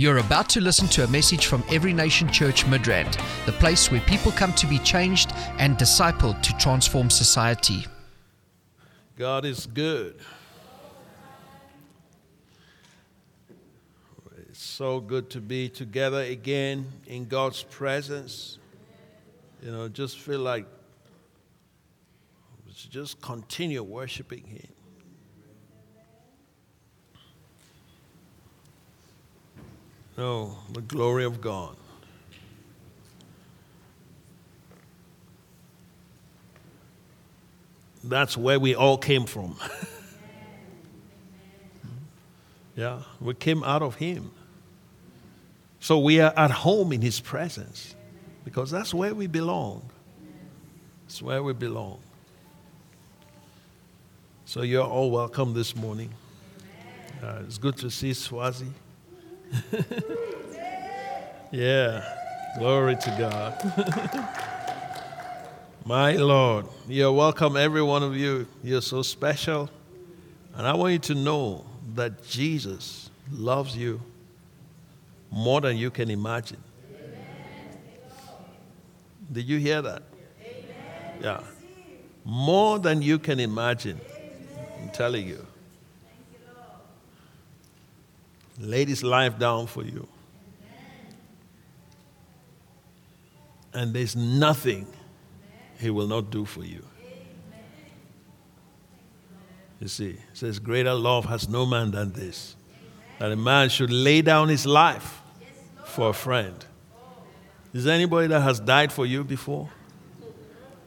You're about to listen to a message from Every Nation Church Midrand, the place where people come to be changed and discipled to transform society. God is good. It's so good to be together again in God's presence. You know, just feel like just continue worshiping Him. No, the glory of God. That's where we all came from. yeah, we came out of Him. So we are at home in His presence because that's where we belong. It's where we belong. So you're all welcome this morning. Uh, it's good to see Swazi. yeah, glory to God. My Lord, you're welcome, every one of you. You're so special. And I want you to know that Jesus loves you more than you can imagine. Did you hear that? Yeah. More than you can imagine. I'm telling you. Laid his life down for you. And there's nothing he will not do for you. You see, it says, Greater love has no man than this, that a man should lay down his life for a friend. Is there anybody that has died for you before?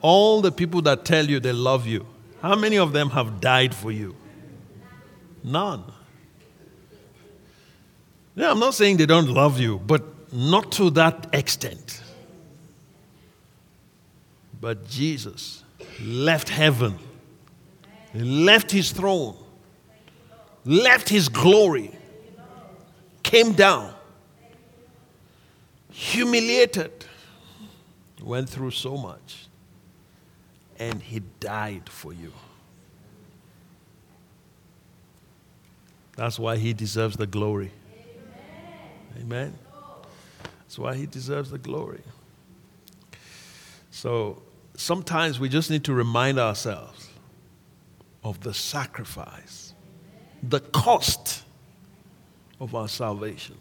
All the people that tell you they love you, how many of them have died for you? None. Yeah, I'm not saying they don't love you, but not to that extent. But Jesus left heaven, he left his throne, left his glory, came down, humiliated, went through so much, and he died for you. That's why he deserves the glory. Amen. That's why he deserves the glory. So sometimes we just need to remind ourselves of the sacrifice, the cost of our salvation.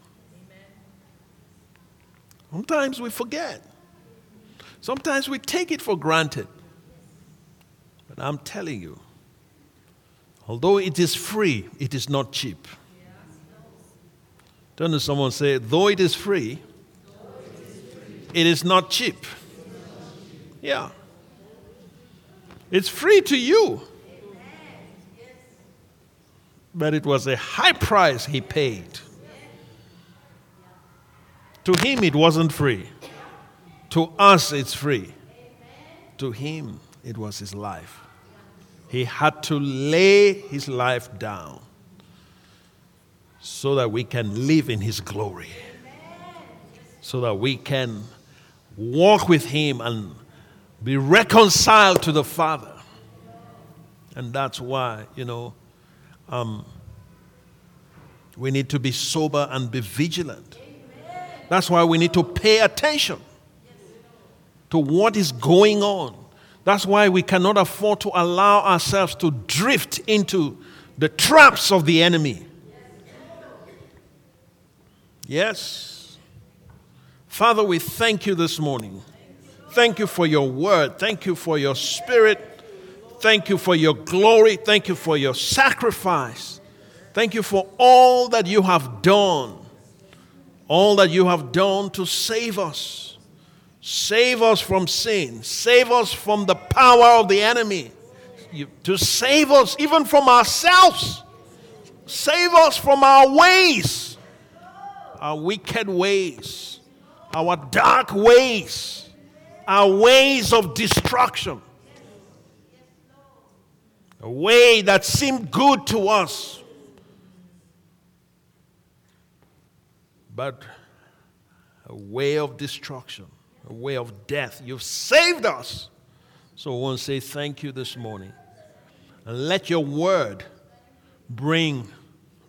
Sometimes we forget. Sometimes we take it for granted. But I'm telling you, although it is free, it is not cheap. Turn to someone say, though it is free, it is not cheap. Yeah. It's free to you. But it was a high price he paid. To him, it wasn't free. To us, it's free. To him, it was his life. He had to lay his life down so that we can live in His glory, so that we can walk with Him and be reconciled to the Father. And that's why, you know, um, we need to be sober and be vigilant. That's why we need to pay attention to what is going on. That's why we cannot afford to allow ourselves to drift into the traps of the enemy. Yes. Father, we thank you this morning. Thank you for your word. Thank you for your spirit. Thank you for your glory. Thank you for your sacrifice. Thank you for all that you have done. All that you have done to save us. Save us from sin. Save us from the power of the enemy. You, to save us even from ourselves. Save us from our ways our wicked ways, our dark ways, our ways of destruction. A way that seemed good to us, but a way of destruction, a way of death. You've saved us. So I want to say thank you this morning. And let your word bring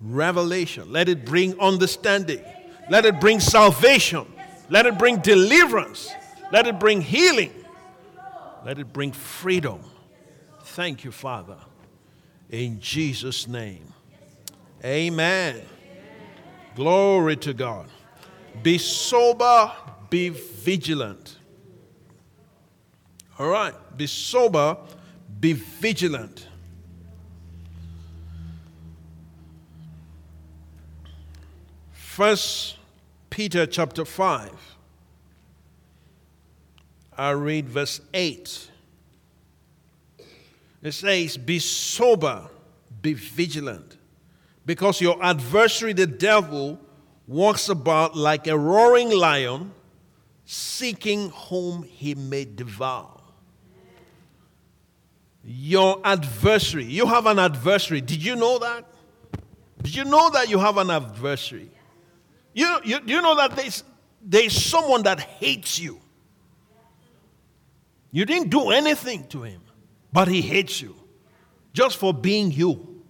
revelation, let it bring understanding Let it bring salvation. Let it bring deliverance. Let it bring healing. Let it bring freedom. Thank you, Father. In Jesus' name. Amen. Glory to God. Be sober, be vigilant. All right. Be sober, be vigilant. First Peter chapter 5. I read verse 8. It says, Be sober, be vigilant, because your adversary, the devil, walks about like a roaring lion, seeking whom he may devour. Your adversary, you have an adversary. Did you know that? Did you know that you have an adversary? You, you, you know that there's, there's someone that hates you. You didn't do anything to him, but he hates you just for being you.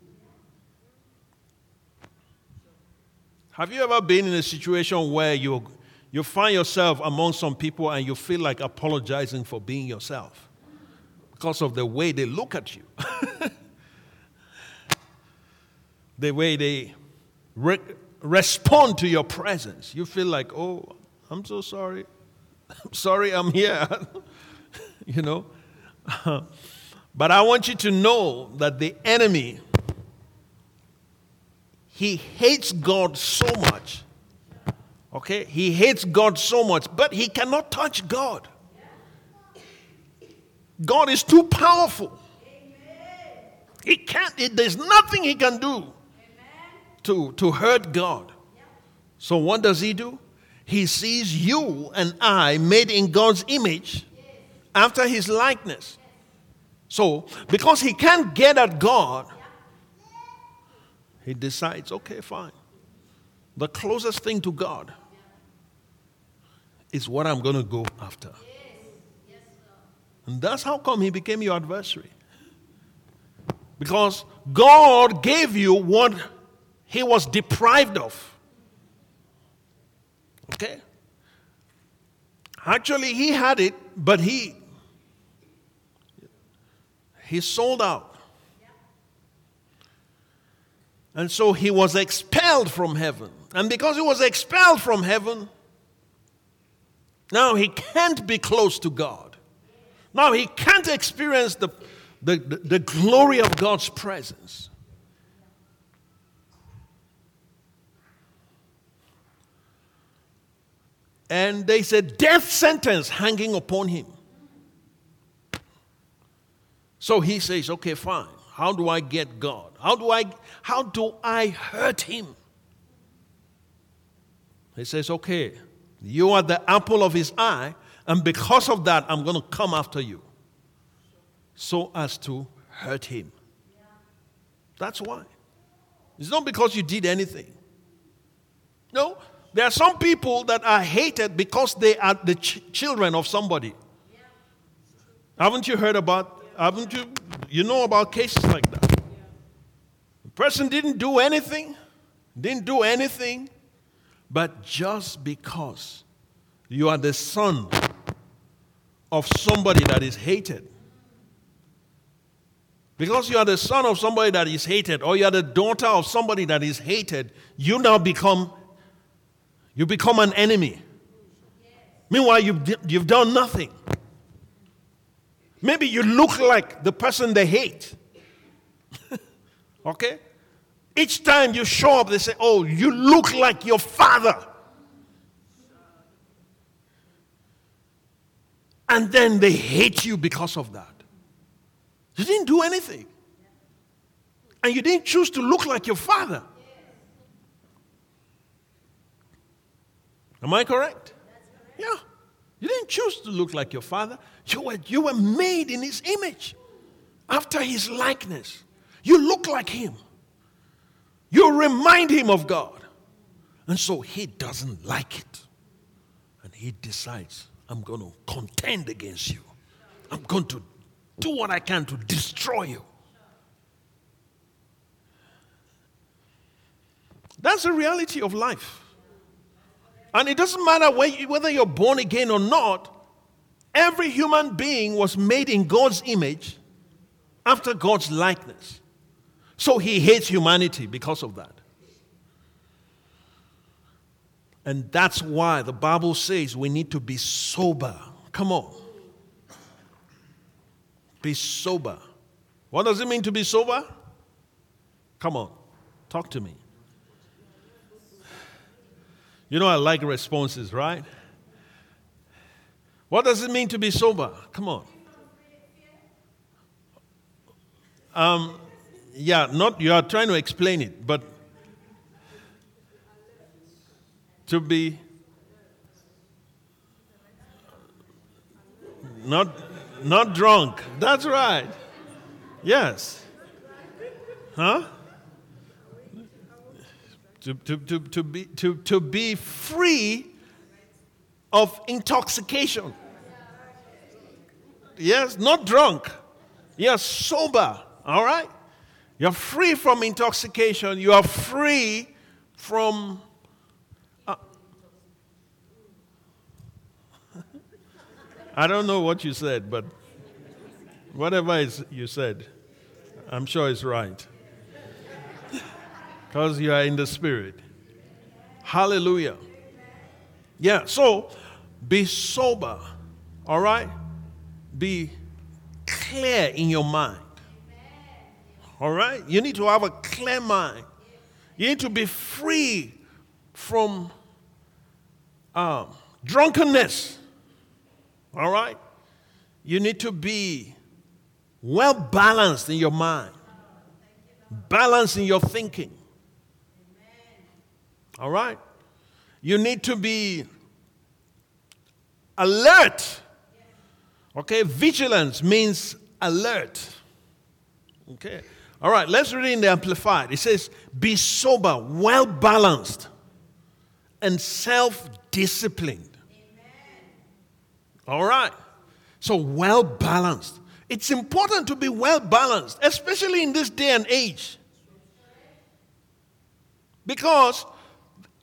Have you ever been in a situation where you, you find yourself among some people and you feel like apologizing for being yourself because of the way they look at you? the way they respond to your presence. You feel like, oh, I'm so sorry. I'm sorry I'm here. you know? but I want you to know that the enemy, he hates God so much. Okay? He hates God so much, but he cannot touch God. God is too powerful. He can't, there's nothing he can do to, to hurt God. So what does he do? He sees you and I made in God's image after his likeness. So, because he can't get at God, he decides, okay, fine. The closest thing to God is what I'm going to go after. And that's how come he became your adversary. Because God gave you what he was deprived of. Okay? Actually, he had it, but he he sold out. And so he was expelled from heaven. And because he was expelled from heaven, now he can't be close to God. Now he can't experience the, the, the, the glory of God's presence. And there's a death sentence hanging upon him. So he says, okay, fine. How do I get God? How do I how do I hurt him? He says, okay, you are the apple of his eye, and because of that, I'm going to come after you so as to hurt him. That's why. It's not because you did anything. No, there are some people that are hated because they are the ch- children of somebody. Yeah. Haven't you heard about, haven't you, you know about cases like that? Yeah. The person didn't do anything, didn't do anything, but just because you are the son of somebody that is hated, because you are the son of somebody that is hated, or you are the daughter of somebody that is hated, you now become you become an enemy. Meanwhile, you've, you've done nothing. Maybe you look like the person they hate. okay? Each time you show up, they say, Oh, you look like your father. And then they hate you because of that. You didn't do anything. And you didn't choose to look like your father. Am I correct? Yeah. You didn't choose to look like your father. You were, you were made in his image, after his likeness. You look like him. You remind him of God. And so he doesn't like it. And he decides, I'm going to contend against you. I'm going to do what I can to destroy you. That's the reality of life. And it doesn't matter whether you're born again or not, every human being was made in God's image after God's likeness. So he hates humanity because of that. And that's why the Bible says we need to be sober. Come on. Be sober. What does it mean to be sober? Come on, talk to me. You know, I like responses, right? What does it mean to be sober? Come on. Um, yeah, not you are trying to explain it, but to be not not drunk. That's right. Yes. Huh? To, to, to, to, be, to, to be free of intoxication. Yes, not drunk. You're sober. All right? You're free from intoxication. You are free from. Uh, I don't know what you said, but whatever you said, I'm sure it's right. Because you are in the Spirit. Hallelujah. Yeah, so be sober, all right? Be clear in your mind. All right? You need to have a clear mind. You need to be free from um, drunkenness. All right? You need to be well balanced in your mind, balanced in your thinking. All right? You need to be alert. Okay? Vigilance means alert. Okay? All right, let's read in the Amplified. It says, Be sober, well balanced, and self disciplined. All right. So, well balanced. It's important to be well balanced, especially in this day and age. Because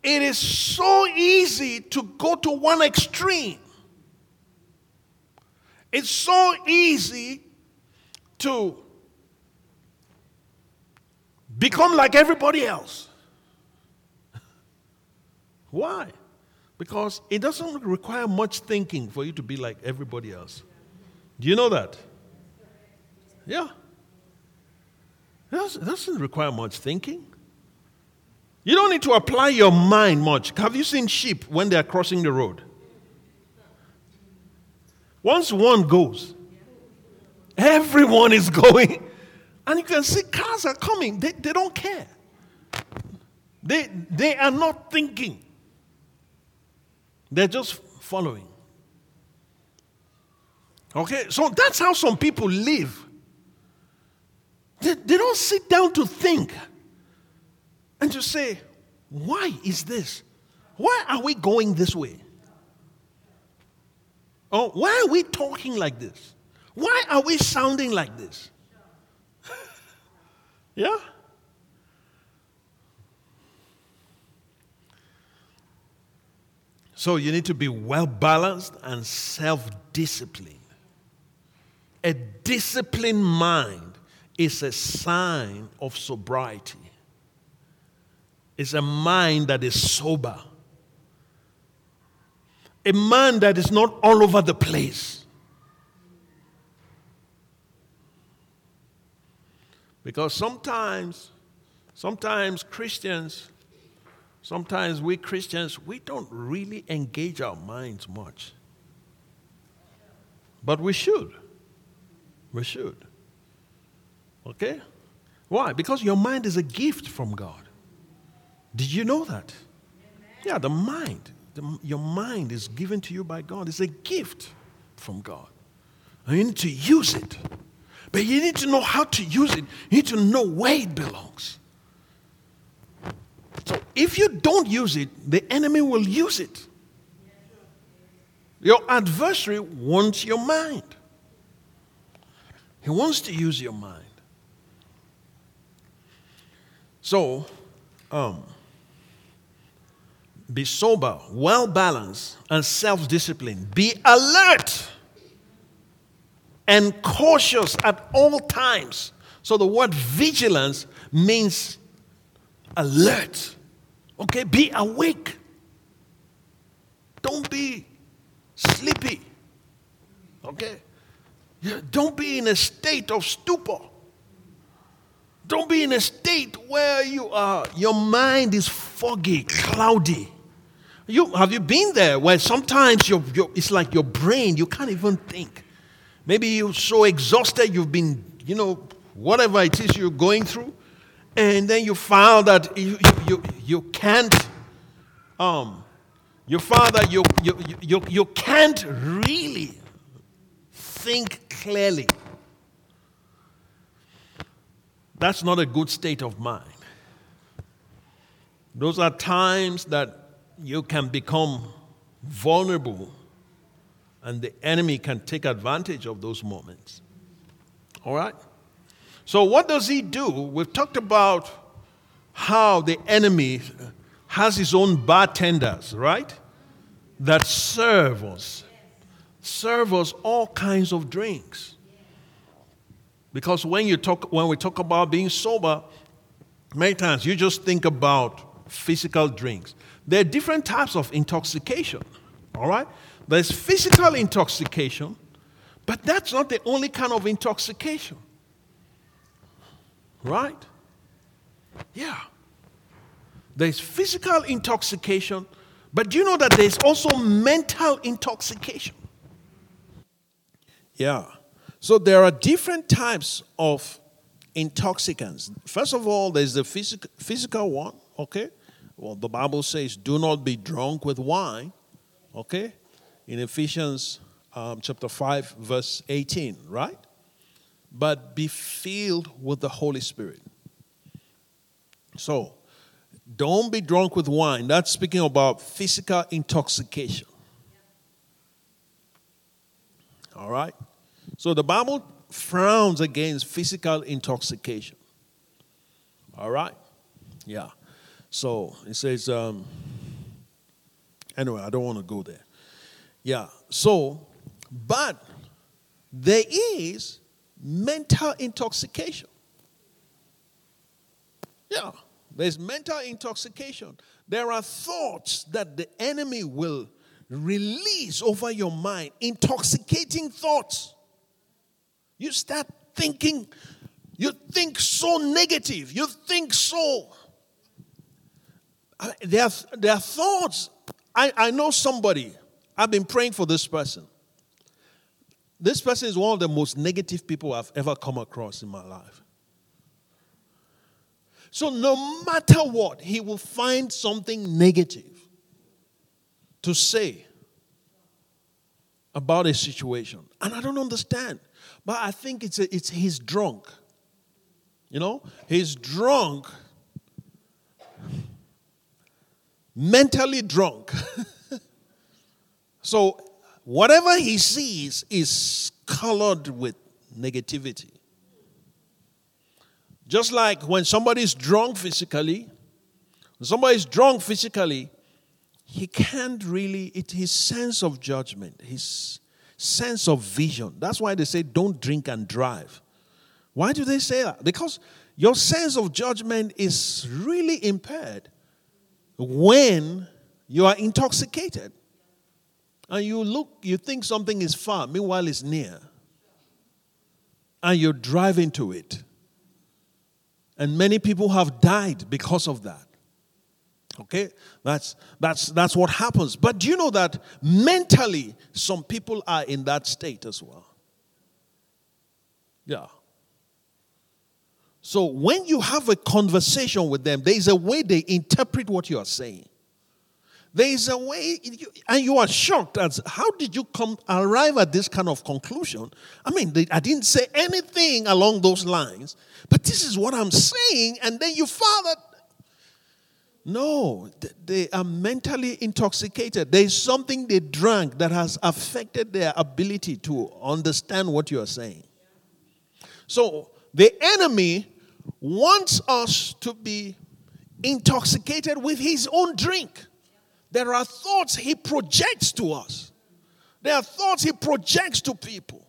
it is so easy to go to one extreme. It's so easy to become like everybody else. Why? Because it doesn't require much thinking for you to be like everybody else. Do you know that? Yeah. It doesn't require much thinking. You don't need to apply your mind much. Have you seen sheep when they are crossing the road? Once one goes, everyone is going. And you can see cars are coming. They, they don't care. They, they are not thinking, they're just following. Okay, so that's how some people live. They, they don't sit down to think and to say, why is this? Why are we going this way? Or why are we talking like this? Why are we sounding like this? yeah? So you need to be well balanced and self disciplined. A disciplined mind is a sign of sobriety. It's a mind that is sober. A man that is not all over the place. Because sometimes, sometimes Christians, sometimes we Christians, we don't really engage our minds much. But we should. We should. Okay? Why? Because your mind is a gift from God. Did you know that? Yeah, the mind. The, your mind is given to you by God. It's a gift from God. And you need to use it. But you need to know how to use it. You need to know where it belongs. So if you don't use it, the enemy will use it. Your adversary wants your mind. He wants to use your mind. So, um, Be sober, well balanced, and self disciplined. Be alert and cautious at all times. So the word vigilance means alert. Okay? Be awake. Don't be sleepy. Okay? Don't be in a state of stupor. Don't be in a state where you are, your mind is foggy, cloudy. You, have you been there where sometimes you it's like your brain, you can't even think. Maybe you're so exhausted, you've been, you know, whatever it is you're going through, and then you found that you, you, you can't, um, you found that you, you, you, you can't really think clearly. That's not a good state of mind. Those are times that you can become vulnerable and the enemy can take advantage of those moments. All right? So, what does he do? We've talked about how the enemy has his own bartenders, right? That serve us, serve us all kinds of drinks. Because when you talk, when we talk about being sober, many times you just think about physical drinks. There are different types of intoxication. All right? There's physical intoxication, but that's not the only kind of intoxication. Right? Yeah. There's physical intoxication, but do you know that there's also mental intoxication? Yeah. So there are different types of intoxicants. First of all, there's the physical, physical one, okay? Well, the Bible says, do not be drunk with wine, okay? In Ephesians um, chapter 5, verse 18, right? But be filled with the Holy Spirit. So, don't be drunk with wine. That's speaking about physical intoxication. All right? So the Bible frowns against physical intoxication. All right? Yeah. So it says, um, anyway, I don't want to go there. Yeah. So, but there is mental intoxication. Yeah. There's mental intoxication. There are thoughts that the enemy will release over your mind, intoxicating thoughts. You start thinking, you think so negative, you think so. There are thoughts. I, I know somebody, I've been praying for this person. This person is one of the most negative people I've ever come across in my life. So, no matter what, he will find something negative to say about a situation. And I don't understand. But I think it's, a, it's he's drunk. You know, he's drunk, mentally drunk. so whatever he sees is colored with negativity. Just like when somebody's drunk physically, when somebody's drunk physically, he can't really, it, his sense of judgment, his sense of vision. That's why they say don't drink and drive. Why do they say that? Because your sense of judgment is really impaired when you are intoxicated and you look, you think something is far, meanwhile it's near, and you drive into it. And many people have died because of that. Okay? That's that's that's what happens. But do you know that mentally some people are in that state as well? Yeah. So when you have a conversation with them, there is a way they interpret what you are saying. There is a way, and you are shocked as how did you come arrive at this kind of conclusion? I mean, I didn't say anything along those lines, but this is what I'm saying, and then you that no, they are mentally intoxicated. There is something they drank that has affected their ability to understand what you are saying. So the enemy wants us to be intoxicated with his own drink. There are thoughts he projects to us. There are thoughts he projects to people.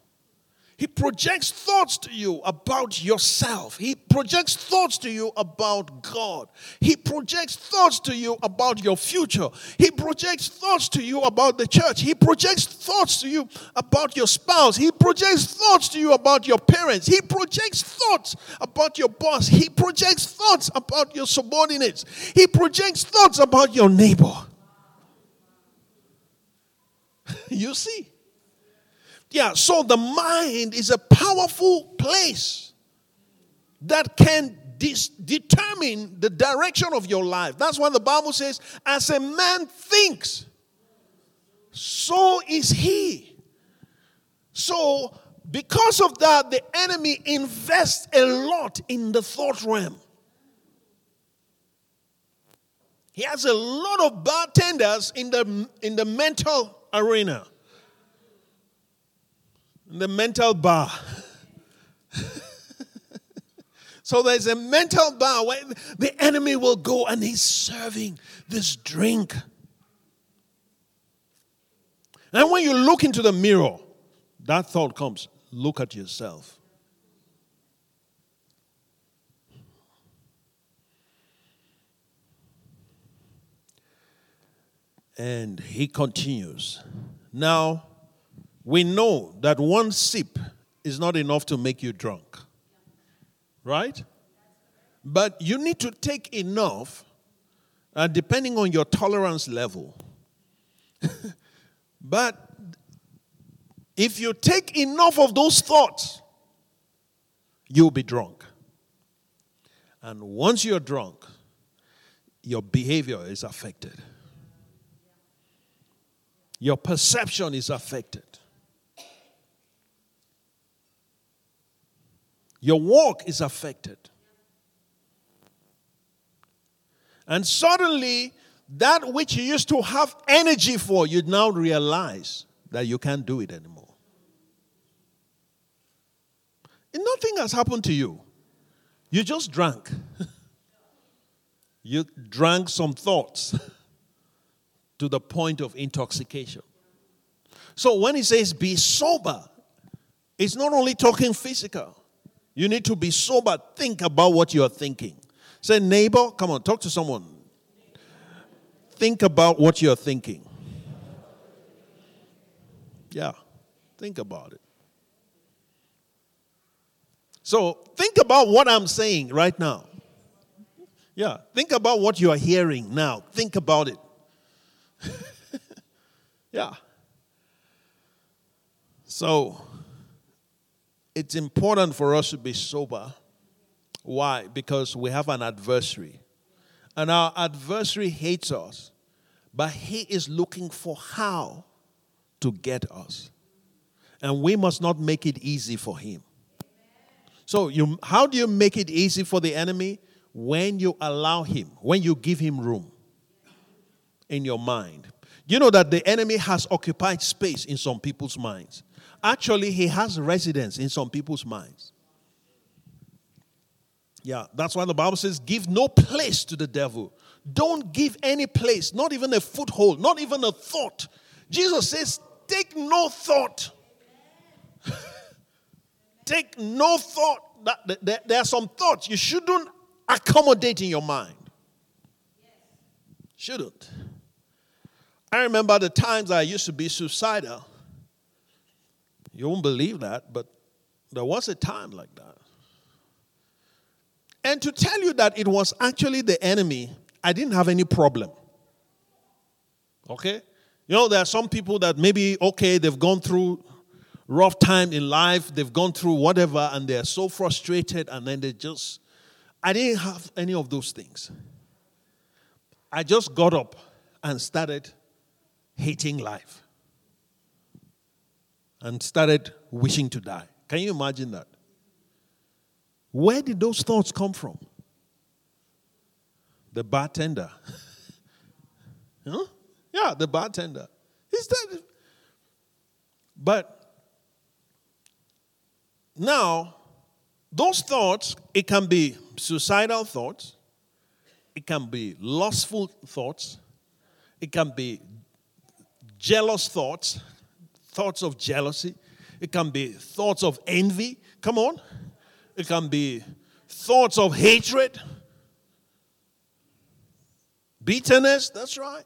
He projects thoughts to you about yourself. He projects thoughts to you about God. He projects thoughts to you about your future. He projects thoughts to you about the church. He projects thoughts to you about your spouse. He projects thoughts to you about your parents. He projects thoughts about your boss. He projects thoughts about your subordinates. He projects thoughts about your neighbor. you see? Yeah, so the mind is a powerful place that can dis- determine the direction of your life. That's why the Bible says, as a man thinks, so is he. So, because of that, the enemy invests a lot in the thought realm. He has a lot of bartenders in the, in the mental arena the mental bar. so there's a mental bar where the enemy will go and he's serving this drink. And when you look into the mirror, that thought comes look at yourself. And he continues. Now, we know that one sip is not enough to make you drunk. Right? But you need to take enough, uh, depending on your tolerance level. but if you take enough of those thoughts, you'll be drunk. And once you're drunk, your behavior is affected, your perception is affected. Your walk is affected. And suddenly, that which you used to have energy for, you now realize that you can't do it anymore. And nothing has happened to you. You just drank. you drank some thoughts to the point of intoxication. So when he says be sober, it's not only talking physical, you need to be sober. Think about what you are thinking. Say, neighbor, come on, talk to someone. Think about what you're thinking. Yeah, think about it. So, think about what I'm saying right now. Yeah, think about what you are hearing now. Think about it. yeah. So, it's important for us to be sober. Why? Because we have an adversary. And our adversary hates us, but he is looking for how to get us. And we must not make it easy for him. So, you, how do you make it easy for the enemy? When you allow him, when you give him room in your mind. You know that the enemy has occupied space in some people's minds. Actually, he has residence in some people's minds. Yeah, that's why the Bible says, give no place to the devil. Don't give any place, not even a foothold, not even a thought. Jesus says, take no thought. take no thought. There are some thoughts you shouldn't accommodate in your mind. Shouldn't. I remember the times I used to be suicidal. You won't believe that, but there was a time like that. And to tell you that it was actually the enemy, I didn't have any problem. Okay? You know, there are some people that maybe, okay, they've gone through rough time in life, they've gone through whatever, and they're so frustrated, and then they just, I didn't have any of those things. I just got up and started hating life and started wishing to die. Can you imagine that? Where did those thoughts come from? The bartender. huh? Yeah, the bartender. Is that? But now, those thoughts, it can be suicidal thoughts, it can be lustful thoughts, it can be jealous thoughts, thoughts of jealousy. It can be thoughts of envy. Come on. It can be thoughts of hatred, bitterness. That's right.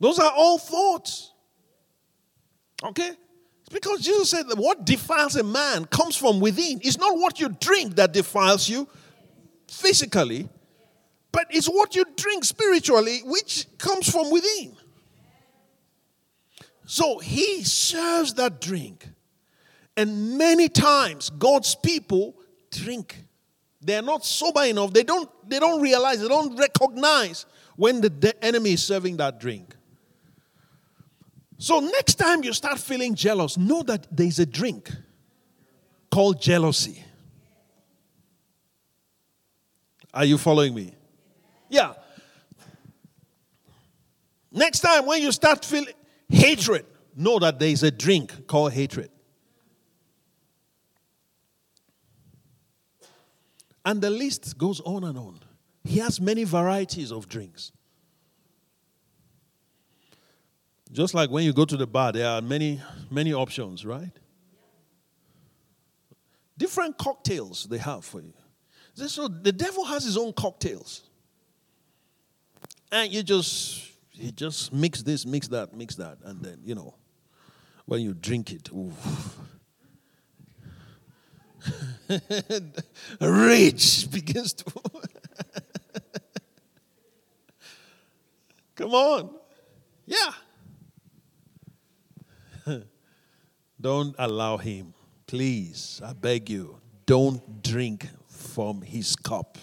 Those are all thoughts. Okay? It's because Jesus said that what defiles a man comes from within. It's not what you drink that defiles you physically, but it's what you drink spiritually, which comes from within. So he serves that drink. And many times God's people drink. They're not sober enough. They don't, they don't realize, they don't recognize when the enemy is serving that drink. So next time you start feeling jealous, know that there's a drink called jealousy. Are you following me? Yeah. Next time when you start feeling hatred, know that there is a drink called hatred. And the list goes on and on. He has many varieties of drinks. Just like when you go to the bar, there are many, many options, right? Different cocktails they have for you. So the devil has his own cocktails. And you just you just mix this, mix that, mix that, and then, you know, when you drink it, rage begins to Come on. Yeah. don't allow him. Please, I beg you, don't drink from his cup.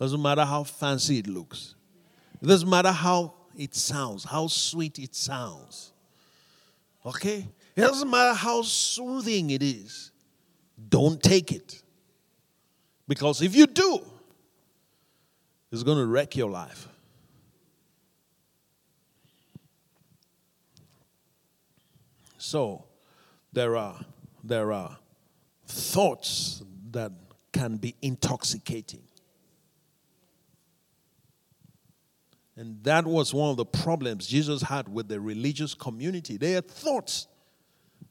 Doesn't matter how fancy it looks. It doesn't matter how it sounds, how sweet it sounds. Okay? It doesn't matter how soothing it is. Don't take it. Because if you do, it's going to wreck your life. So, there are, there are thoughts that can be intoxicating. And that was one of the problems Jesus had with the religious community. They had thoughts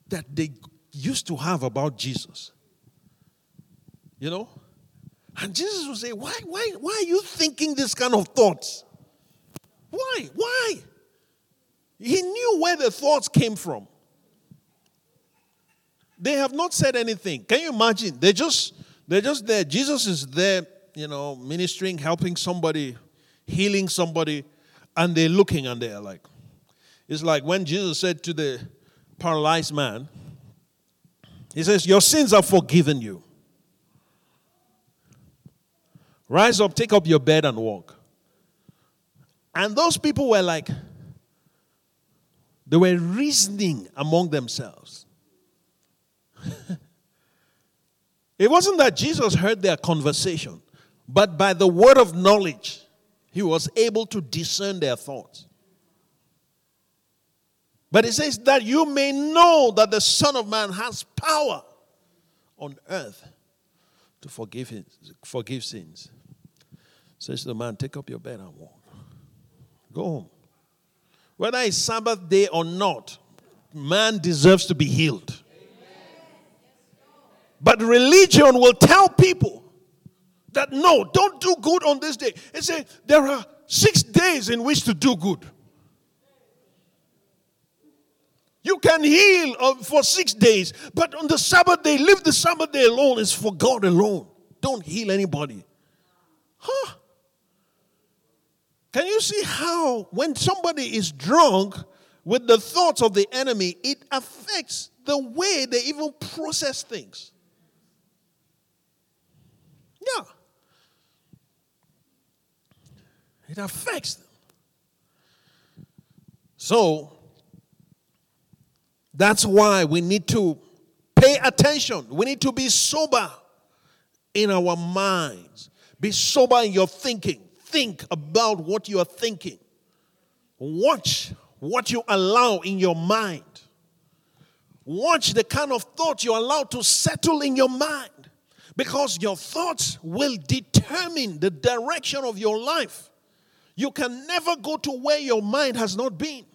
that they used to have about Jesus. You know? And Jesus would say, Why, why, why are you thinking this kind of thoughts? Why? Why? He knew where the thoughts came from. They have not said anything. Can you imagine? They're just they're just there. Jesus is there, you know, ministering, helping somebody healing somebody, and they're looking and they're like, it's like when Jesus said to the paralyzed man, He says, Your sins are forgiven you. Rise up, take up your bed, and walk. And those people were like, they were reasoning among themselves. it wasn't that Jesus heard their conversation, but by the word of knowledge, he was able to discern their thoughts. But it says that you may know that the Son of Man has power on earth to forgive, his, forgive sins. Says the man, take up your bed and walk. Go home. Whether it's Sabbath day or not, man deserves to be healed. But religion will tell people that no, don't do good on this day. It says there are six days in which to do good. You can heal for six days, but on the Sabbath day, leave the Sabbath day alone. It's for God alone. Don't heal anybody. Huh? Can you see how, when somebody is drunk with the thoughts of the enemy, it affects the way they even process things? Yeah. It affects them. So, that's why we need to pay attention. We need to be sober in our minds. Be sober in your thinking. Think about what you are thinking. Watch what you allow in your mind. Watch the kind of thoughts you allow to settle in your mind. Because your thoughts will determine the direction of your life. You can never go to where your mind has not been.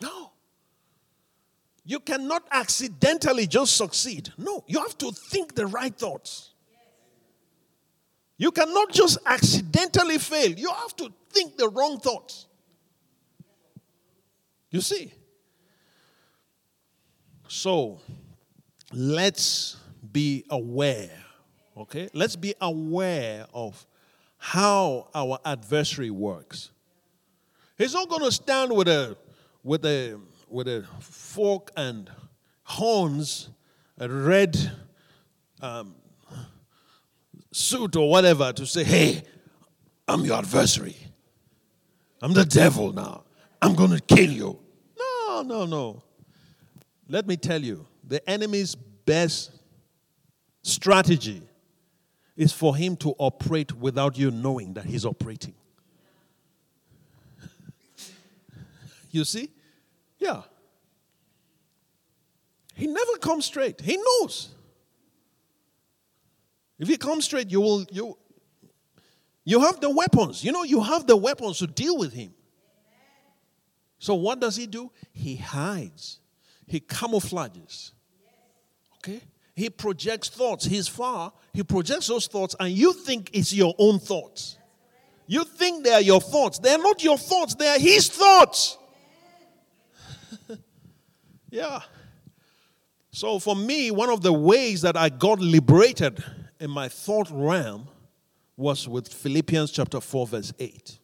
No. You cannot accidentally just succeed. No, you have to think the right thoughts. You cannot just accidentally fail. You have to think the wrong thoughts. You see? So, let's be aware, okay? Let's be aware of how our adversary works. He's not going to stand with a with a with a fork and horns, a red um, suit or whatever to say, "Hey, I'm your adversary. I'm the devil now. I'm going to kill you." No, no, no. Let me tell you, the enemy's best strategy is for him to operate without you knowing that he's operating. you see? Yeah. He never comes straight. He knows. If he comes straight, you will you you have the weapons. You know, you have the weapons to deal with him. So what does he do? He hides. He camouflages. Okay? He projects thoughts. He's far. He projects those thoughts, and you think it's your own thoughts. You think they are your thoughts. They are not your thoughts, they are his thoughts. yeah. So, for me, one of the ways that I got liberated in my thought realm was with Philippians chapter 4, verse 8.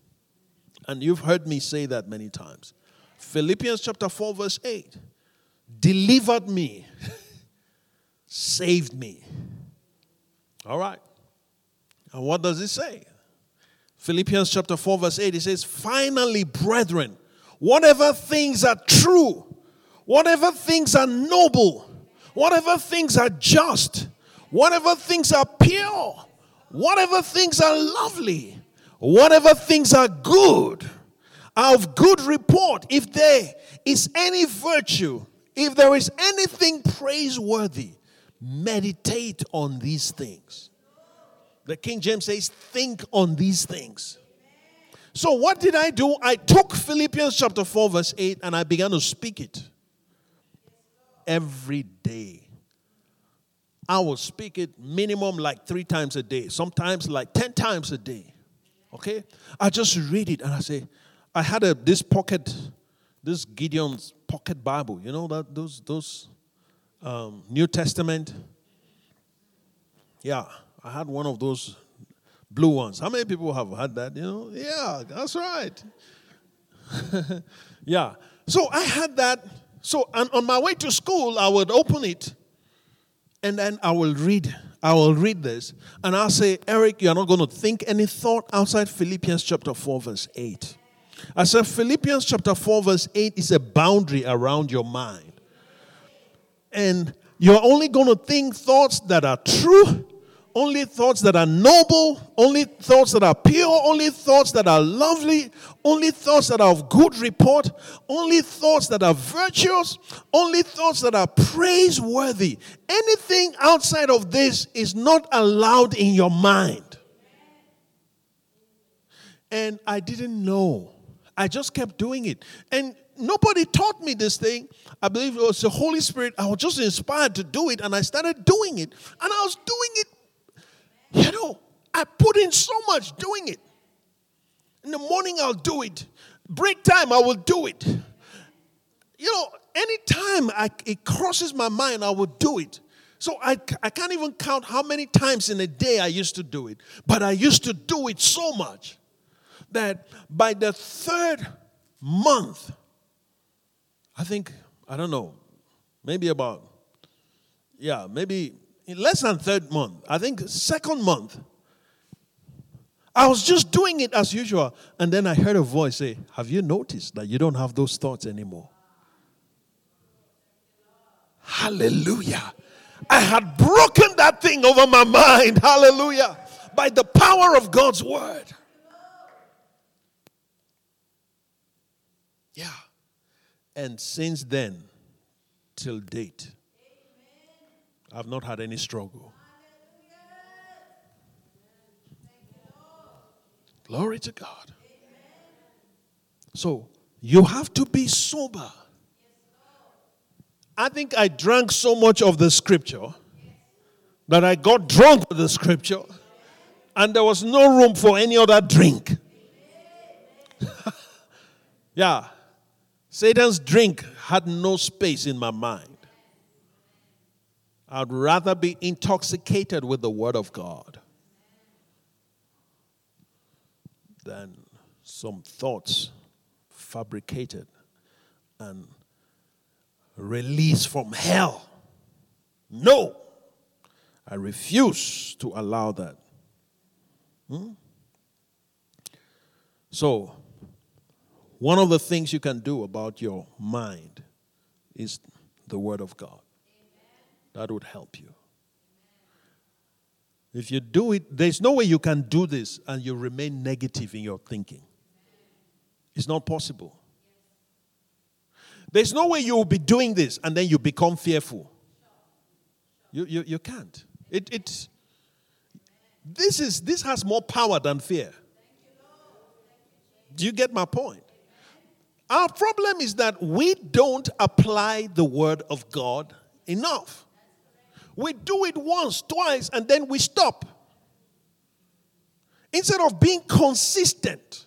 And you've heard me say that many times. Philippians chapter 4, verse 8 delivered me, saved me. All right. And what does it say? Philippians chapter 4, verse 8, it says, Finally, brethren, whatever things are true, whatever things are noble, whatever things are just, whatever things are pure, whatever things are lovely, whatever things are good, are of good report, if there is any virtue, if there is anything praiseworthy, meditate on these things. The King James says, think on these things. So, what did I do? I took Philippians chapter 4, verse 8, and I began to speak it every day. I will speak it minimum like three times a day, sometimes like 10 times a day. Okay? I just read it and I say, I had a this pocket, this Gideon's pocket Bible. You know that those those um, New Testament. Yeah, I had one of those blue ones. How many people have had that? You know, yeah, that's right. yeah. So I had that. So and on my way to school, I would open it, and then I will read. I will read this, and I'll say, Eric, you are not going to think any thought outside Philippians chapter four, verse eight. I said Philippians chapter 4, verse 8 is a boundary around your mind. And you're only going to think thoughts that are true, only thoughts that are noble, only thoughts that are pure, only thoughts that are lovely, only thoughts that are of good report, only thoughts that are virtuous, only thoughts that are praiseworthy. Anything outside of this is not allowed in your mind. And I didn't know I just kept doing it. And nobody taught me this thing. I believe it was the Holy Spirit. I was just inspired to do it, and I started doing it. And I was doing it, you know, I put in so much doing it. In the morning, I'll do it. Break time, I will do it. You know, anytime I, it crosses my mind, I will do it. So I, I can't even count how many times in a day I used to do it, but I used to do it so much that by the third month, I think, I don't know, maybe about, yeah, maybe in less than third month, I think second month, I was just doing it as usual. And then I heard a voice say, Have you noticed that you don't have those thoughts anymore? Hallelujah. I had broken that thing over my mind. Hallelujah. By the power of God's word. Yeah. And since then, till date, I've not had any struggle. Glory to God. So you have to be sober. I think I drank so much of the scripture that I got drunk with the scripture and there was no room for any other drink. yeah. Satan's drink had no space in my mind. I'd rather be intoxicated with the Word of God than some thoughts fabricated and released from hell. No, I refuse to allow that. Hmm? So, one of the things you can do about your mind is the Word of God. That would help you. If you do it, there's no way you can do this and you remain negative in your thinking. It's not possible. There's no way you will be doing this and then you become fearful. You, you, you can't. It, it, this, is, this has more power than fear. Do you get my point? Our problem is that we don't apply the word of God enough. We do it once, twice, and then we stop. Instead of being consistent,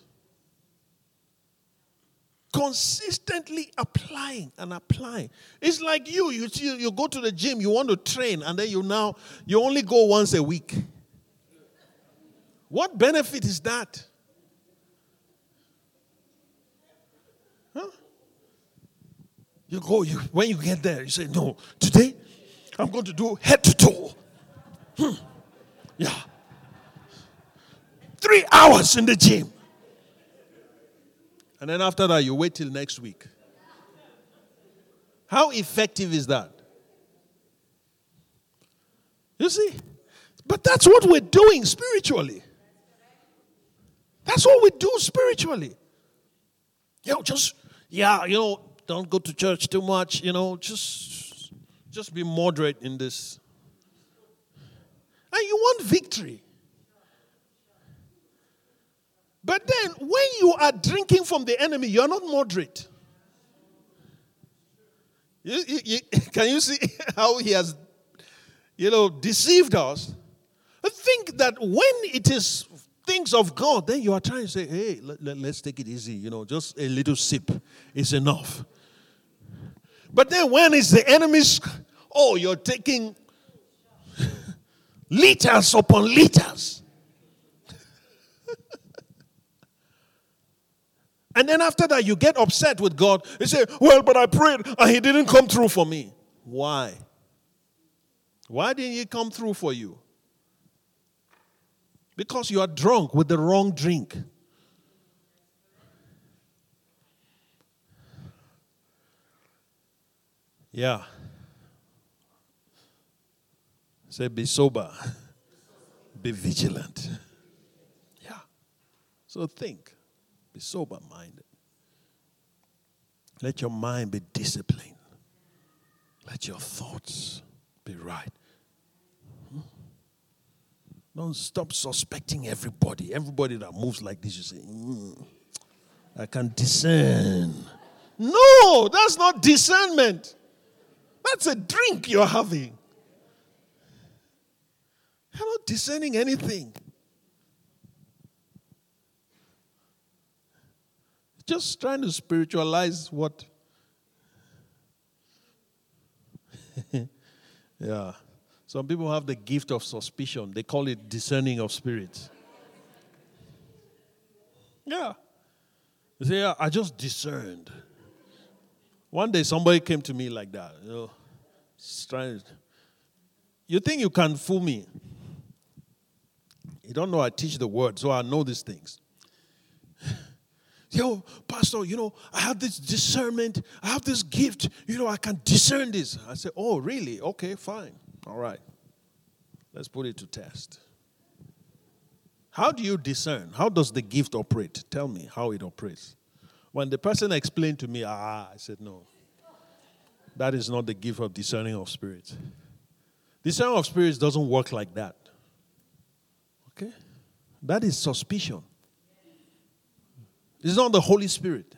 consistently applying and applying. It's like you, you, you go to the gym, you want to train, and then you now, you only go once a week. What benefit is that? You go, you, when you get there, you say, No, today I'm going to do head to toe. Hmm. Yeah. Three hours in the gym. And then after that, you wait till next week. How effective is that? You see? But that's what we're doing spiritually. That's what we do spiritually. You know, just, yeah, you know, don't go to church too much, you know, just, just be moderate in this. And you want victory. But then, when you are drinking from the enemy, you're not moderate. You, you, you, can you see how he has, you know, deceived us? I think that when it is things of God, then you are trying to say, hey, let, let, let's take it easy. You know, just a little sip is enough. But then when it's the enemy's, oh, you're taking liters upon liters. and then after that, you get upset with God. You say, well, but I prayed and he didn't come through for me. Why? Why didn't he come through for you? Because you are drunk with the wrong drink. Yeah. Say, be sober, be vigilant. Yeah. So think, be sober minded. Let your mind be disciplined. Let your thoughts be right. Don't stop suspecting everybody. Everybody that moves like this, you say, mm, I can discern. No, that's not discernment. That's a drink you're having. You're not discerning anything. Just trying to spiritualize what. yeah. Some people have the gift of suspicion. They call it discerning of spirits. Yeah. They say, yeah, I just discerned. One day somebody came to me like that. You know, strange. you think you can fool me? You don't know I teach the word, so I know these things. Yo, Pastor, you know, I have this discernment, I have this gift, you know, I can discern this. I say, Oh, really? Okay, fine. All right. Let's put it to test. How do you discern? How does the gift operate? Tell me how it operates. When the person explained to me, ah, I said, no. That is not the gift of discerning of spirits. Discerning of spirits doesn't work like that. Okay? That is suspicion. It's not the Holy Spirit.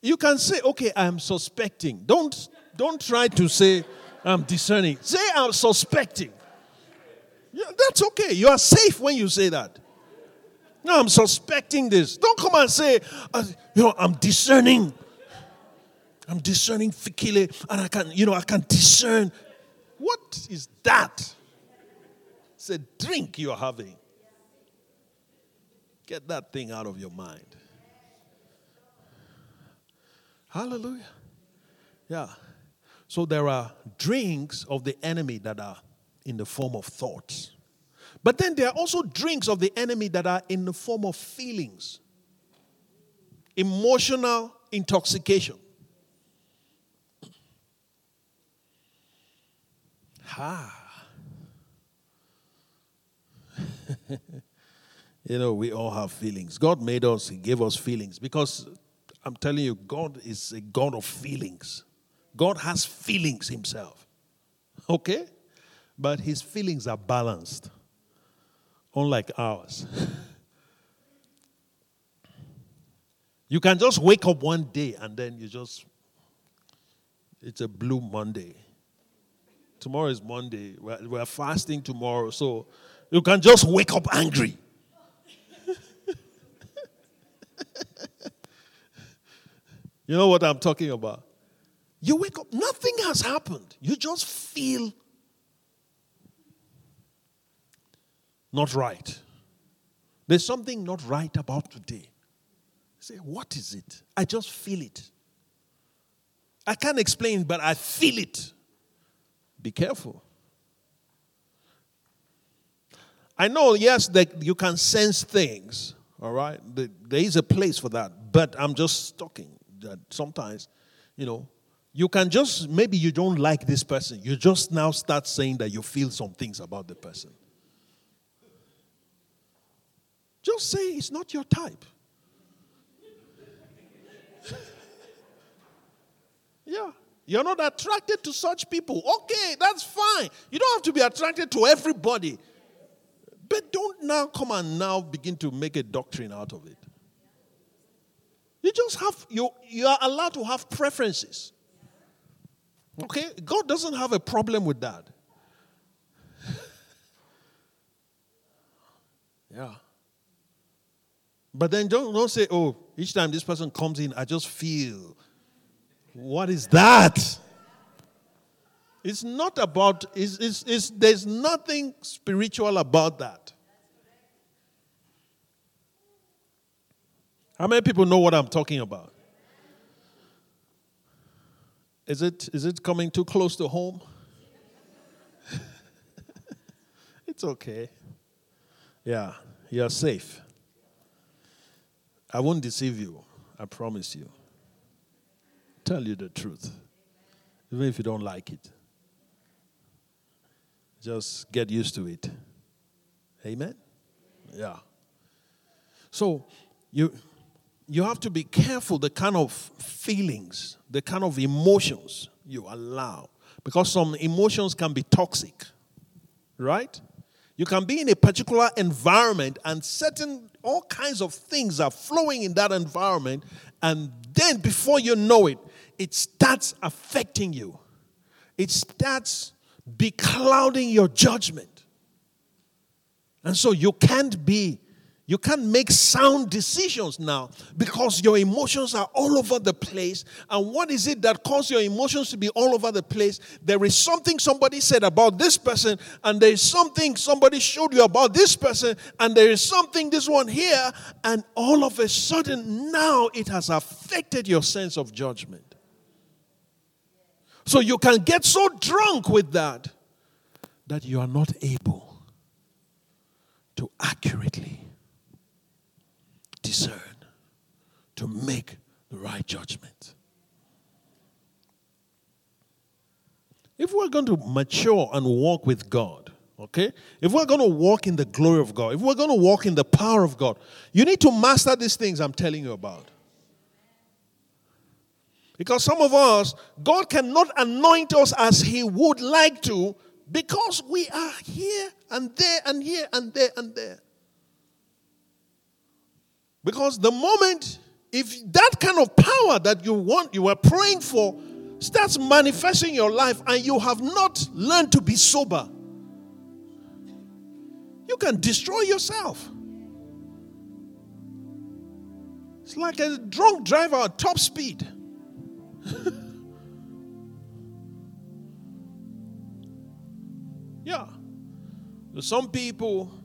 You can say, okay, I'm suspecting. Don't, don't try to say, I'm discerning. Say, I'm suspecting. Yeah, that's okay. You are safe when you say that. No, I'm suspecting this. Don't come and say, uh, you know, I'm discerning. I'm discerning fikile, and I can, you know, I can discern. What is that? It's a drink you're having. Get that thing out of your mind. Hallelujah. Yeah. So there are drinks of the enemy that are in the form of thoughts. But then there are also drinks of the enemy that are in the form of feelings, emotional intoxication. Ha. you know, we all have feelings. God made us, He gave us feelings because I'm telling you, God is a God of feelings. God has feelings Himself. Okay? But His feelings are balanced, unlike ours. you can just wake up one day and then you just, it's a blue Monday. Tomorrow is Monday. We're, we're fasting tomorrow, so you can just wake up angry. You know what I'm talking about? You wake up, nothing has happened. You just feel not right. There's something not right about today. say, what is it? I just feel it. I can't explain, but I feel it. Be careful. I know, yes, that you can sense things, all right? There is a place for that, but I'm just talking that sometimes, you know, you can just, maybe you don't like this person. You just now start saying that you feel some things about the person. Just say it's not your type. yeah. You're not attracted to such people. Okay, that's fine. You don't have to be attracted to everybody. But don't now come and now begin to make a doctrine out of it. You just have, you, you are allowed to have preferences. Okay? God doesn't have a problem with that. yeah. But then don't, don't say, oh, each time this person comes in, I just feel. What is that? It's not about, it's, it's, it's, there's nothing spiritual about that. How many people know what I'm talking about? Is it, is it coming too close to home? it's okay. Yeah, you're safe. I won't deceive you. I promise you. Tell you the truth. Even if you don't like it. Just get used to it. Amen? Yeah. So, you you have to be careful the kind of feelings, the kind of emotions you allow. Because some emotions can be toxic, right? You can be in a particular environment and certain, all kinds of things are flowing in that environment, and then before you know it, it starts affecting you. It starts beclouding your judgment. And so you can't be you can't make sound decisions now because your emotions are all over the place. And what is it that causes your emotions to be all over the place? There is something somebody said about this person, and there is something somebody showed you about this person, and there is something this one here, and all of a sudden now it has affected your sense of judgment. So you can get so drunk with that that you are not able to accurately discern, to make the right judgment. If we're going to mature and walk with God, okay? If we're going to walk in the glory of God, if we're going to walk in the power of God, you need to master these things I'm telling you about. Because some of us, God cannot anoint us as He would like to because we are here and there and here and there and there. Because the moment, if that kind of power that you want, you were praying for, starts manifesting your life and you have not learned to be sober, you can destroy yourself. It's like a drunk driver at top speed. yeah. Some people,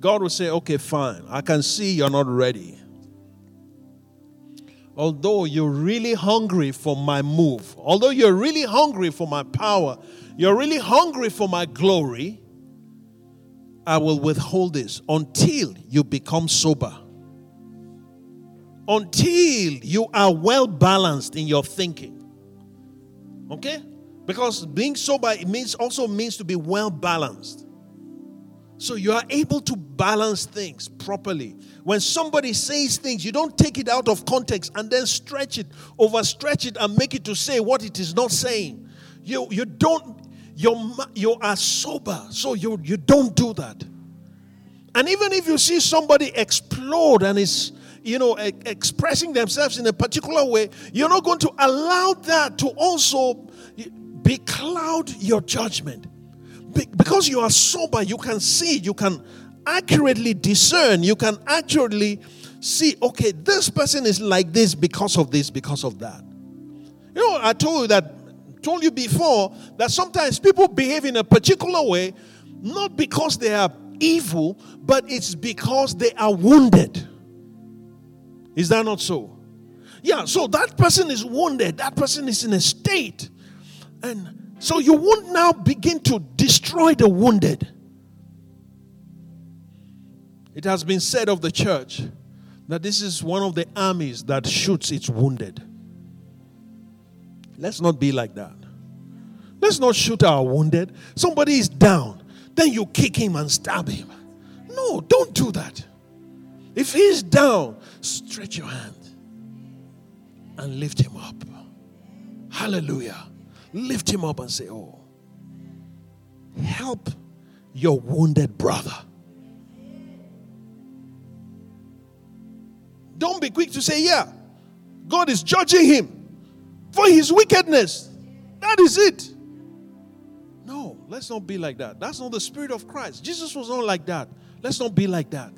God will say, okay, fine, I can see you're not ready. Although you're really hungry for my move, although you're really hungry for my power, you're really hungry for my glory, I will withhold this until you become sober until you are well balanced in your thinking. Okay? Because being sober it means also means to be well balanced. So you are able to balance things properly. When somebody says things, you don't take it out of context and then stretch it, overstretch it, and make it to say what it is not saying. You you don't you you are sober, so you you don't do that. And even if you see somebody explode and is you know, e- expressing themselves in a particular way, you're not going to allow that to also becloud your judgment. Be- because you are sober, you can see, you can accurately discern, you can accurately see, okay, this person is like this because of this, because of that. You know, I told you that, told you before that sometimes people behave in a particular way, not because they are evil, but it's because they are wounded. Is that not so? Yeah, so that person is wounded, that person is in a state. And so you won't now begin to destroy the wounded. It has been said of the church that this is one of the armies that shoots its wounded. Let's not be like that. Let's not shoot our wounded. Somebody is down, then you kick him and stab him. No, don't do that. If he's down, stretch your hand and lift him up. Hallelujah. Lift him up and say, Oh, help your wounded brother. Don't be quick to say, Yeah, God is judging him for his wickedness. That is it. No, let's not be like that. That's not the spirit of Christ. Jesus was not like that. Let's not be like that.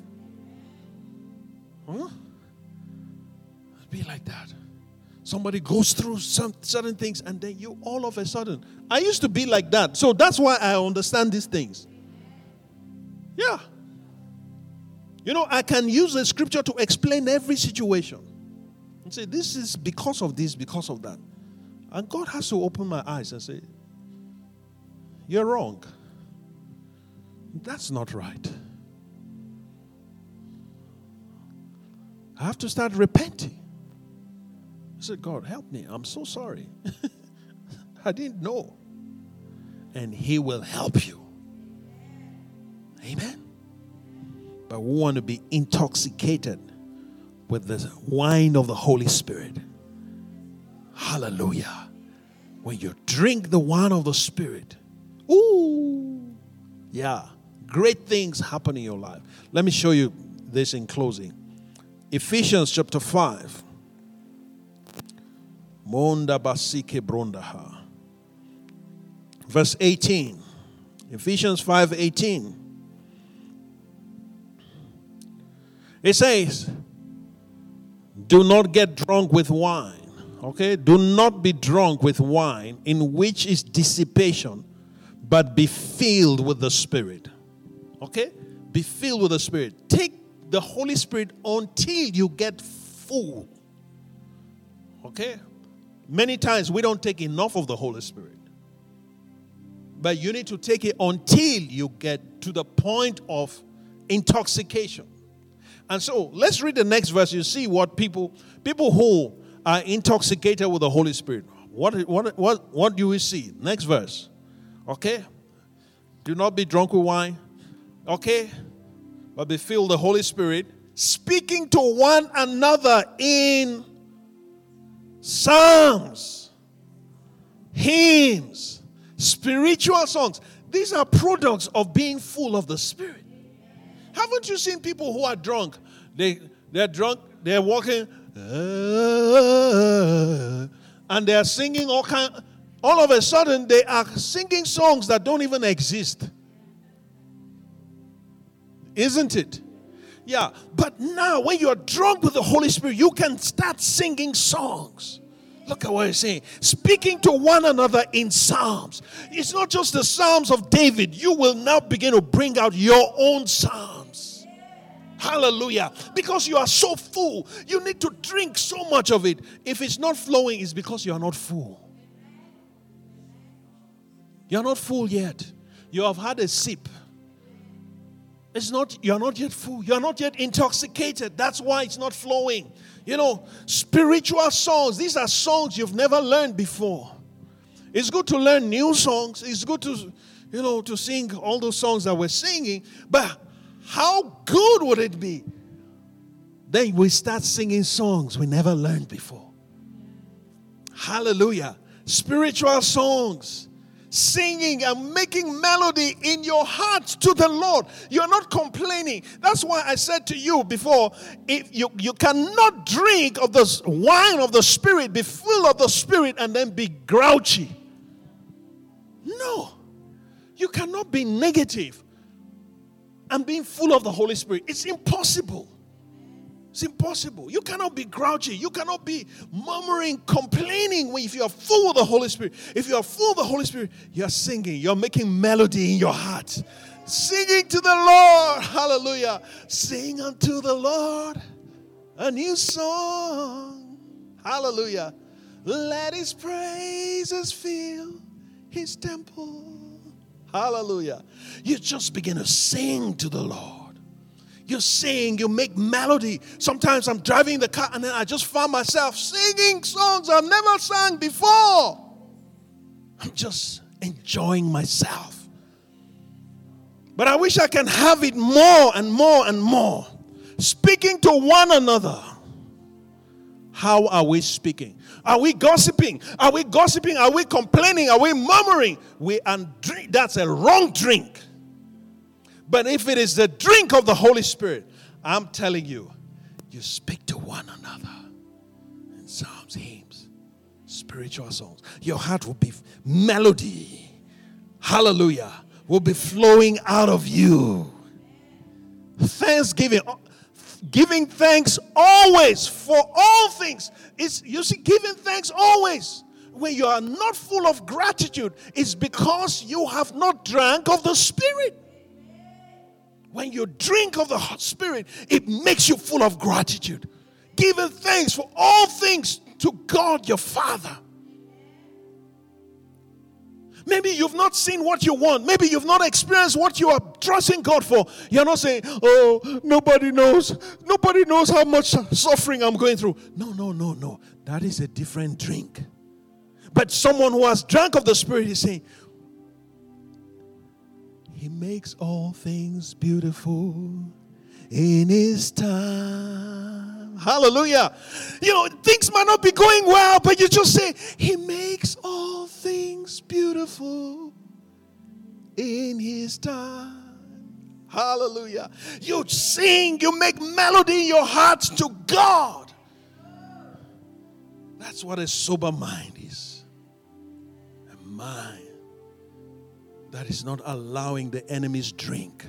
Huh? Be like that. Somebody goes through some certain things, and then you all of a sudden. I used to be like that, so that's why I understand these things. Yeah. You know, I can use the scripture to explain every situation and say, This is because of this, because of that. And God has to open my eyes and say, You're wrong. That's not right. I have to start repenting. I said, God, help me. I'm so sorry. I didn't know. And He will help you. Amen. But we want to be intoxicated with the wine of the Holy Spirit. Hallelujah. When you drink the wine of the Spirit, ooh, yeah, great things happen in your life. Let me show you this in closing. Ephesians chapter 5. Monda basike brondaha. Verse 18. Ephesians 5 18. It says, Do not get drunk with wine. Okay? Do not be drunk with wine, in which is dissipation, but be filled with the Spirit. Okay? Be filled with the Spirit. Take the Holy Spirit until you get full. Okay? Many times we don't take enough of the Holy Spirit. But you need to take it until you get to the point of intoxication. And so let's read the next verse. You see what people people who are intoxicated with the Holy Spirit. What what what what do we see? Next verse. Okay? Do not be drunk with wine. Okay? but be filled the Holy Spirit, speaking to one another in psalms, hymns, spiritual songs. These are products of being full of the Spirit. Haven't you seen people who are drunk? They They're drunk, they're walking, uh, and they're singing all kind. All of a sudden, they are singing songs that don't even exist. Isn't it? Yeah, but now when you're drunk with the Holy Spirit, you can start singing songs. Look at what he's saying. Speaking to one another in psalms. It's not just the psalms of David. You will now begin to bring out your own psalms. Hallelujah. Because you are so full, you need to drink so much of it. If it's not flowing, it's because you are not full. You're not full yet. You have had a sip. It's not, you're not yet full. You're not yet intoxicated. That's why it's not flowing. You know, spiritual songs, these are songs you've never learned before. It's good to learn new songs. It's good to, you know, to sing all those songs that we're singing. But how good would it be? Then we start singing songs we never learned before. Hallelujah. Spiritual songs singing and making melody in your heart to the Lord. You're not complaining. That's why I said to you before, if you, you cannot drink of the wine of the Spirit, be full of the Spirit, and then be grouchy. No. You cannot be negative and being full of the Holy Spirit. It's impossible. It's impossible. You cannot be grouchy. You cannot be murmuring, complaining if you are full of the Holy Spirit. If you are full of the Holy Spirit, you're singing, you're making melody in your heart. Singing to the Lord. Hallelujah. Sing unto the Lord a new song. Hallelujah. Let his praises fill his temple. Hallelujah. You just begin to sing to the Lord you sing, you make melody. Sometimes I'm driving the car and then I just find myself singing songs I've never sung before. I'm just enjoying myself. But I wish I can have it more and more and more. Speaking to one another. How are we speaking? Are we gossiping? Are we gossiping? Are we complaining? Are we murmuring? We and drink. That's a wrong drink. But if it is the drink of the Holy Spirit, I'm telling you, you speak to one another in psalms, hymns, spiritual songs. Your heart will be melody. Hallelujah. Will be flowing out of you. Thanksgiving. Giving thanks always for all things. It's you see, giving thanks always when you are not full of gratitude, is because you have not drank of the Spirit. When you drink of the Spirit, it makes you full of gratitude, giving thanks for all things to God your Father. Maybe you've not seen what you want. Maybe you've not experienced what you are trusting God for. You're not saying, Oh, nobody knows. Nobody knows how much suffering I'm going through. No, no, no, no. That is a different drink. But someone who has drunk of the Spirit is saying, he makes all things beautiful in His time. Hallelujah. You know, things might not be going well, but you just say, He makes all things beautiful in His time. Hallelujah. You sing, you make melody in your hearts to God. That's what a sober mind is. A mind that is not allowing the enemy's drink,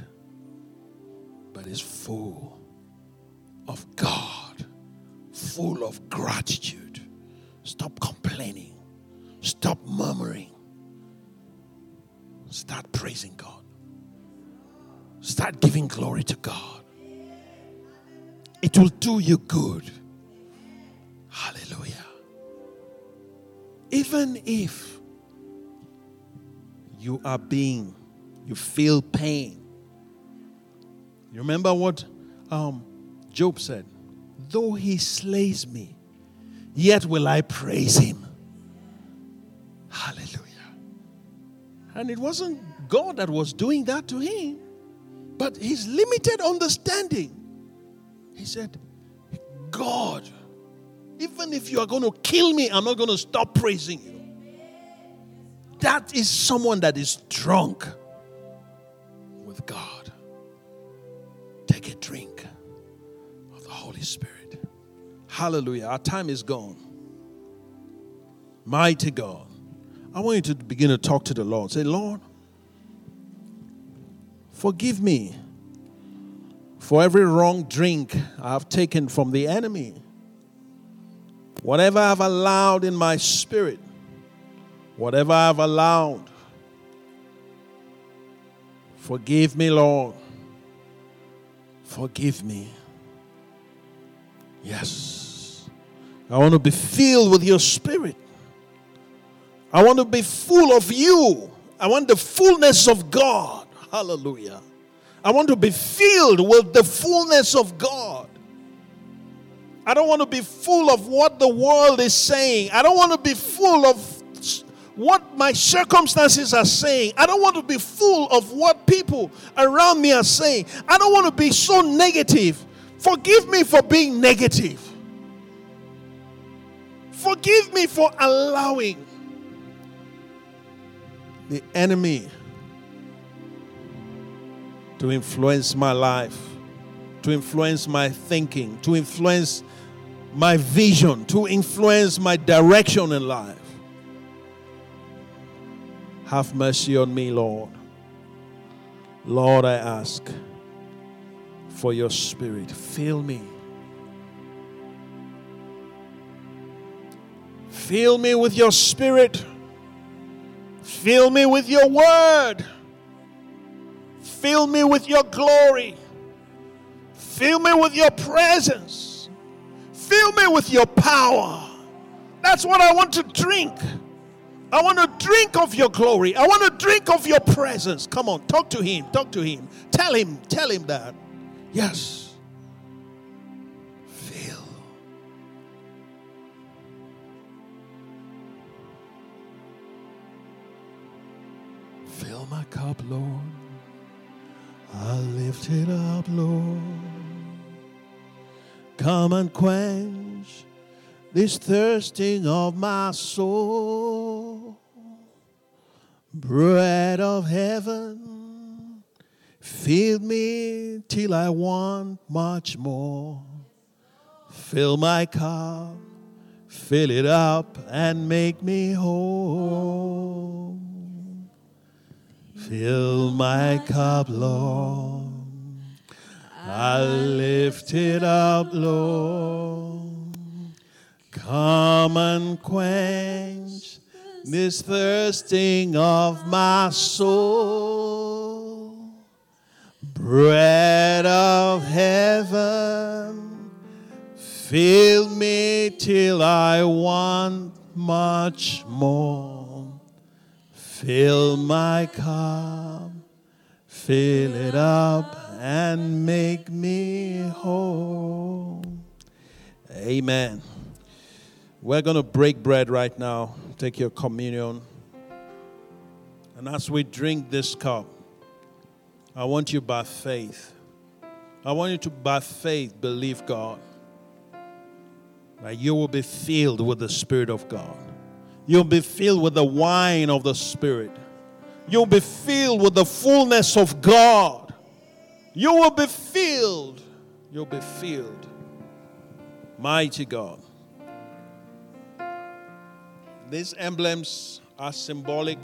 but is full of God, full of gratitude. Stop complaining, stop murmuring, start praising God, start giving glory to God. It will do you good. Hallelujah. Even if you are being, you feel pain. You remember what um, Job said? Though he slays me, yet will I praise him. Hallelujah. And it wasn't God that was doing that to him, but his limited understanding. He said, God, even if you are going to kill me, I'm not going to stop praising you. That is someone that is drunk with God. Take a drink of the Holy Spirit. Hallelujah. Our time is gone. Mighty God. I want you to begin to talk to the Lord. Say, Lord, forgive me for every wrong drink I've taken from the enemy. Whatever I've allowed in my spirit, whatever I've allowed, forgive me, Lord. Forgive me. Yes. I want to be filled with your spirit. I want to be full of you. I want the fullness of God. Hallelujah. I want to be filled with the fullness of God. I don't want to be full of what the world is saying. I don't want to be full of what my circumstances are saying. I don't want to be full of what people around me are saying. I don't want to be so negative. Forgive me for being negative. Forgive me for allowing the enemy to influence my life, to influence my thinking, to influence my vision, to influence my direction in life. Have mercy on me, Lord. Lord, I ask for your spirit. Fill me. Fill me with your spirit. Fill me with your word. Fill me with your glory. Fill me with your presence. Fill me with your power. That's what I want to drink. I want drink of your glory. I want to drink of your presence. Come on, talk to him. Talk to him. Tell him, tell him that. Yes. Fill. Fill my cup, Lord. I lift it up, Lord. Come and quench this thirsting of my soul. Bread of heaven, feed me till I want much more. Fill my cup, fill it up, and make me whole. Fill my cup, Lord. I lift it up, Lord. Come and quench this thirsting of my soul. Bread of heaven, fill me till I want much more. Fill my cup, fill it up, and make me whole. Amen. We're going to break bread right now. Take your communion. And as we drink this cup, I want you by faith. I want you to, by faith, believe God that you will be filled with the Spirit of God. You'll be filled with the wine of the Spirit. You'll be filled with the fullness of God. You will be filled. You'll be filled. Mighty God. These emblems are symbolic.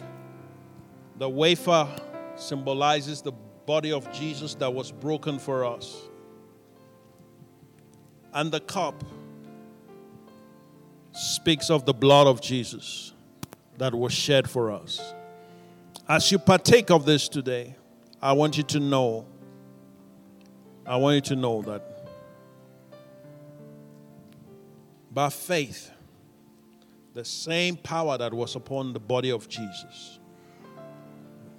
The wafer symbolizes the body of Jesus that was broken for us. And the cup speaks of the blood of Jesus that was shed for us. As you partake of this today, I want you to know, I want you to know that by faith, the same power that was upon the body of Jesus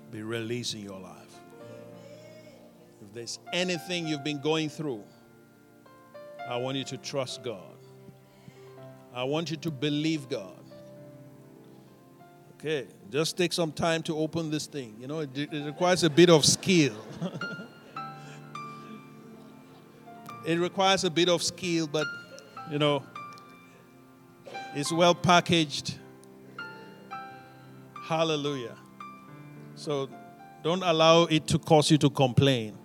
be released in your life. If there's anything you've been going through, I want you to trust God. I want you to believe God. Okay, just take some time to open this thing. You know, it, it requires a bit of skill. it requires a bit of skill, but you know, it's well packaged. Hallelujah. So don't allow it to cause you to complain.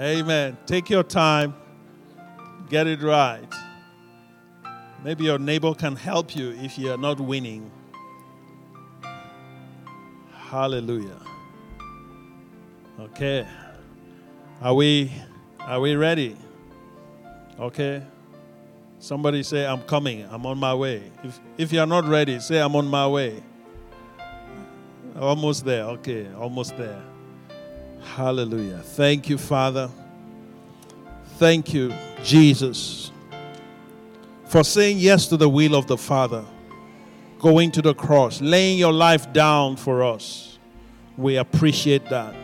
Amen. Take your time, get it right. Maybe your neighbor can help you if you are not winning. Hallelujah. Okay. Are we are we ready? Okay. Somebody say I'm coming. I'm on my way. If if you are not ready, say I'm on my way. Almost there. Okay, almost there. Hallelujah. Thank you, Father. Thank you, Jesus, for saying yes to the will of the Father, going to the cross, laying your life down for us. We appreciate that.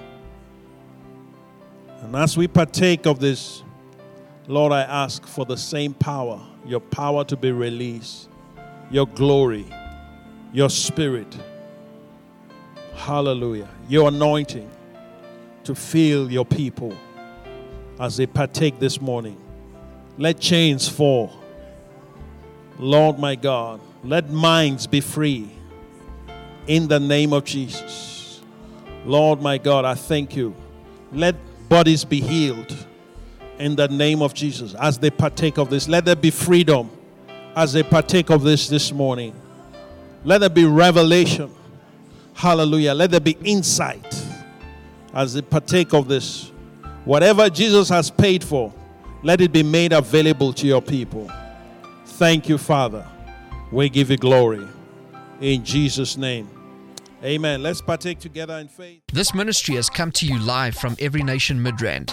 And as we partake of this, Lord, I ask for the same power, your power to be released, your glory, your spirit. Hallelujah. Your anointing to fill your people as they partake this morning. Let chains fall. Lord my God, let minds be free in the name of Jesus. Lord my God, I thank you. Let bodies be healed in the name of Jesus as they partake of this. Let there be freedom as they partake of this this morning. Let there be revelation. Hallelujah. Let there be insight as they partake of this. Whatever Jesus has paid for, let it be made available to your people. Thank you, Father. We give you glory. In Jesus' name. Amen. Let's partake together in faith. This ministry has come to you live from Every Nation Midrand.